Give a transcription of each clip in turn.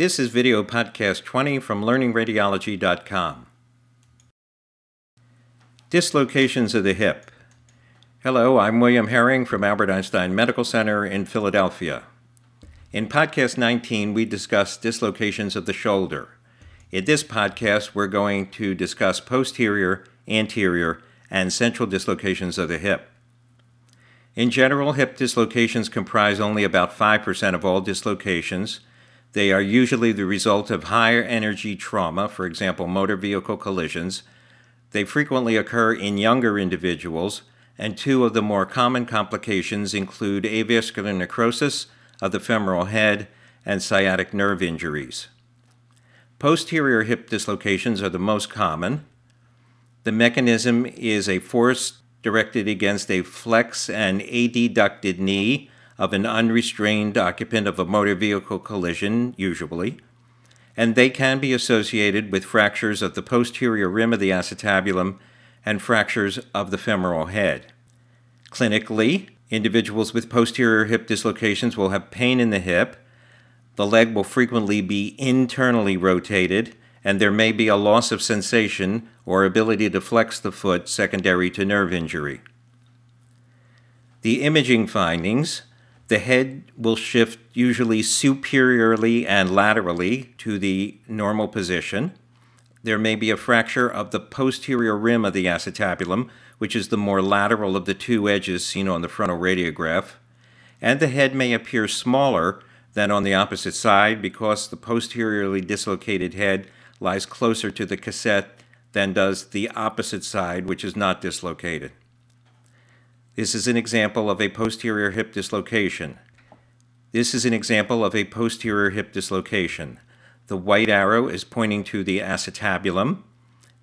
This is video podcast 20 from learningradiology.com. Dislocations of the hip. Hello, I'm William Herring from Albert Einstein Medical Center in Philadelphia. In podcast 19, we discussed dislocations of the shoulder. In this podcast, we're going to discuss posterior, anterior, and central dislocations of the hip. In general, hip dislocations comprise only about 5% of all dislocations they are usually the result of higher energy trauma, for example, motor vehicle collisions. They frequently occur in younger individuals, and two of the more common complications include avascular necrosis of the femoral head and sciatic nerve injuries. Posterior hip dislocations are the most common. The mechanism is a force directed against a flex and adducted knee of an unrestrained occupant of a motor vehicle collision, usually, and they can be associated with fractures of the posterior rim of the acetabulum and fractures of the femoral head. Clinically, individuals with posterior hip dislocations will have pain in the hip. The leg will frequently be internally rotated, and there may be a loss of sensation or ability to flex the foot secondary to nerve injury. The imaging findings the head will shift usually superiorly and laterally to the normal position. There may be a fracture of the posterior rim of the acetabulum, which is the more lateral of the two edges seen on the frontal radiograph. And the head may appear smaller than on the opposite side because the posteriorly dislocated head lies closer to the cassette than does the opposite side, which is not dislocated. This is an example of a posterior hip dislocation. This is an example of a posterior hip dislocation. The white arrow is pointing to the acetabulum.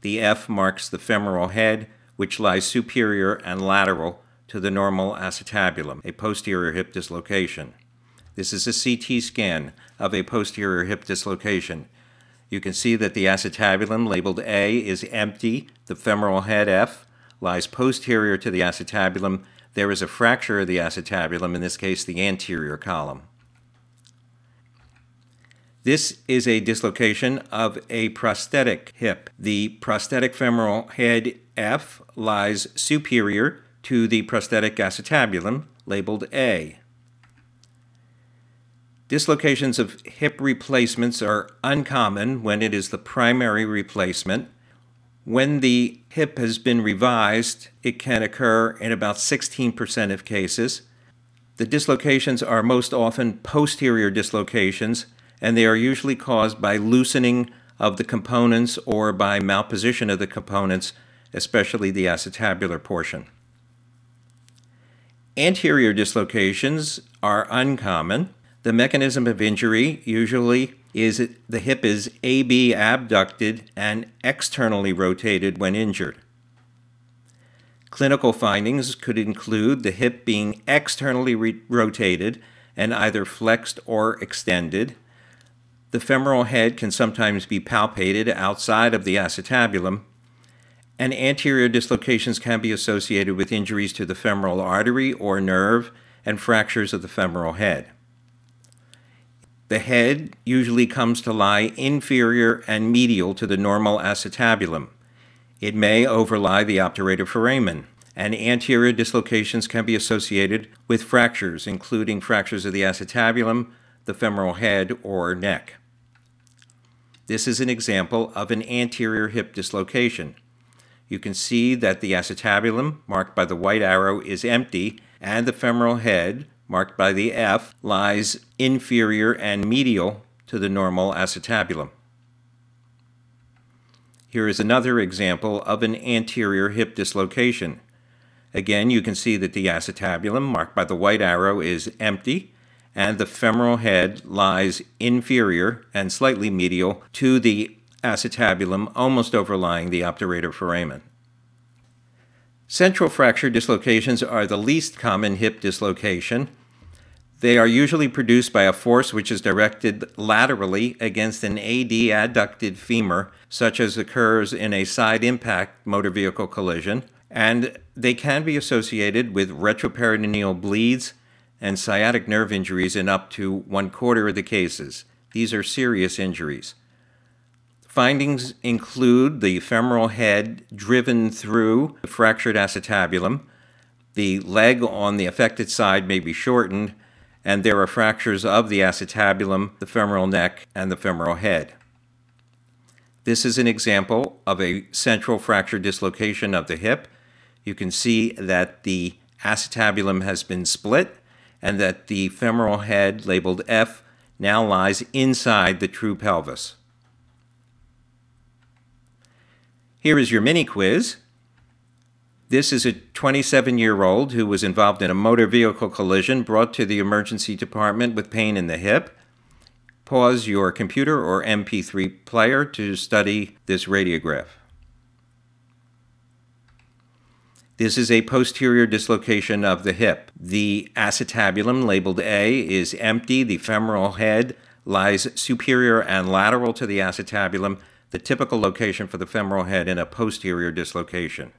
The F marks the femoral head, which lies superior and lateral to the normal acetabulum, a posterior hip dislocation. This is a CT scan of a posterior hip dislocation. You can see that the acetabulum, labeled A, is empty, the femoral head F, lies posterior to the acetabulum. There is a fracture of the acetabulum, in this case, the anterior column. This is a dislocation of a prosthetic hip. The prosthetic femoral head F lies superior to the prosthetic acetabulum, labeled A. Dislocations of hip replacements are uncommon when it is the primary replacement when the hip has been revised, it can occur in about 16% of cases. The dislocations are most often posterior dislocations, and they are usually caused by loosening of the components or by malposition of the components, especially the acetabular portion. Anterior dislocations are uncommon. The mechanism of injury usually is the hip is AB abducted and externally rotated when injured. Clinical findings could include the hip being externally re- rotated and either flexed or extended. The femoral head can sometimes be palpated outside of the acetabulum, and anterior dislocations can be associated with injuries to the femoral artery or nerve and fractures of the femoral head. The head usually comes to lie inferior and medial to the normal acetabulum. It may overlie the obturator foramen, and anterior dislocations can be associated with fractures, including fractures of the acetabulum, the femoral head, or neck. This is an example of an anterior hip dislocation. You can see that the acetabulum, marked by the white arrow, is empty, and the femoral head, marked by the F, lies inferior and medial to the normal acetabulum. Here is another example of an anterior hip dislocation. Again, you can see that the acetabulum, marked by the white arrow, is empty, and the femoral head lies inferior and slightly medial to the acetabulum, almost overlying the obturator foramen. Central fracture dislocations are the least common hip dislocation. They are usually produced by a force which is directed laterally against an AD adducted femur, such as occurs in a side impact motor vehicle collision, and they can be associated with retroperitoneal bleeds and sciatic nerve injuries in up to one quarter of the cases. These are serious injuries. Findings include the femoral head driven through the fractured acetabulum, the leg on the affected side may be shortened, and there are fractures of the acetabulum, the femoral neck, and the femoral head. This is an example of a central fracture dislocation of the hip. You can see that the acetabulum has been split and that the femoral head, labeled F, now lies inside the true pelvis. Here is your mini quiz. This is a 27 year old who was involved in a motor vehicle collision brought to the emergency department with pain in the hip. Pause your computer or MP3 player to study this radiograph. This is a posterior dislocation of the hip. The acetabulum, labeled A, is empty. The femoral head lies superior and lateral to the acetabulum the typical location for the femoral head in a posterior dislocation.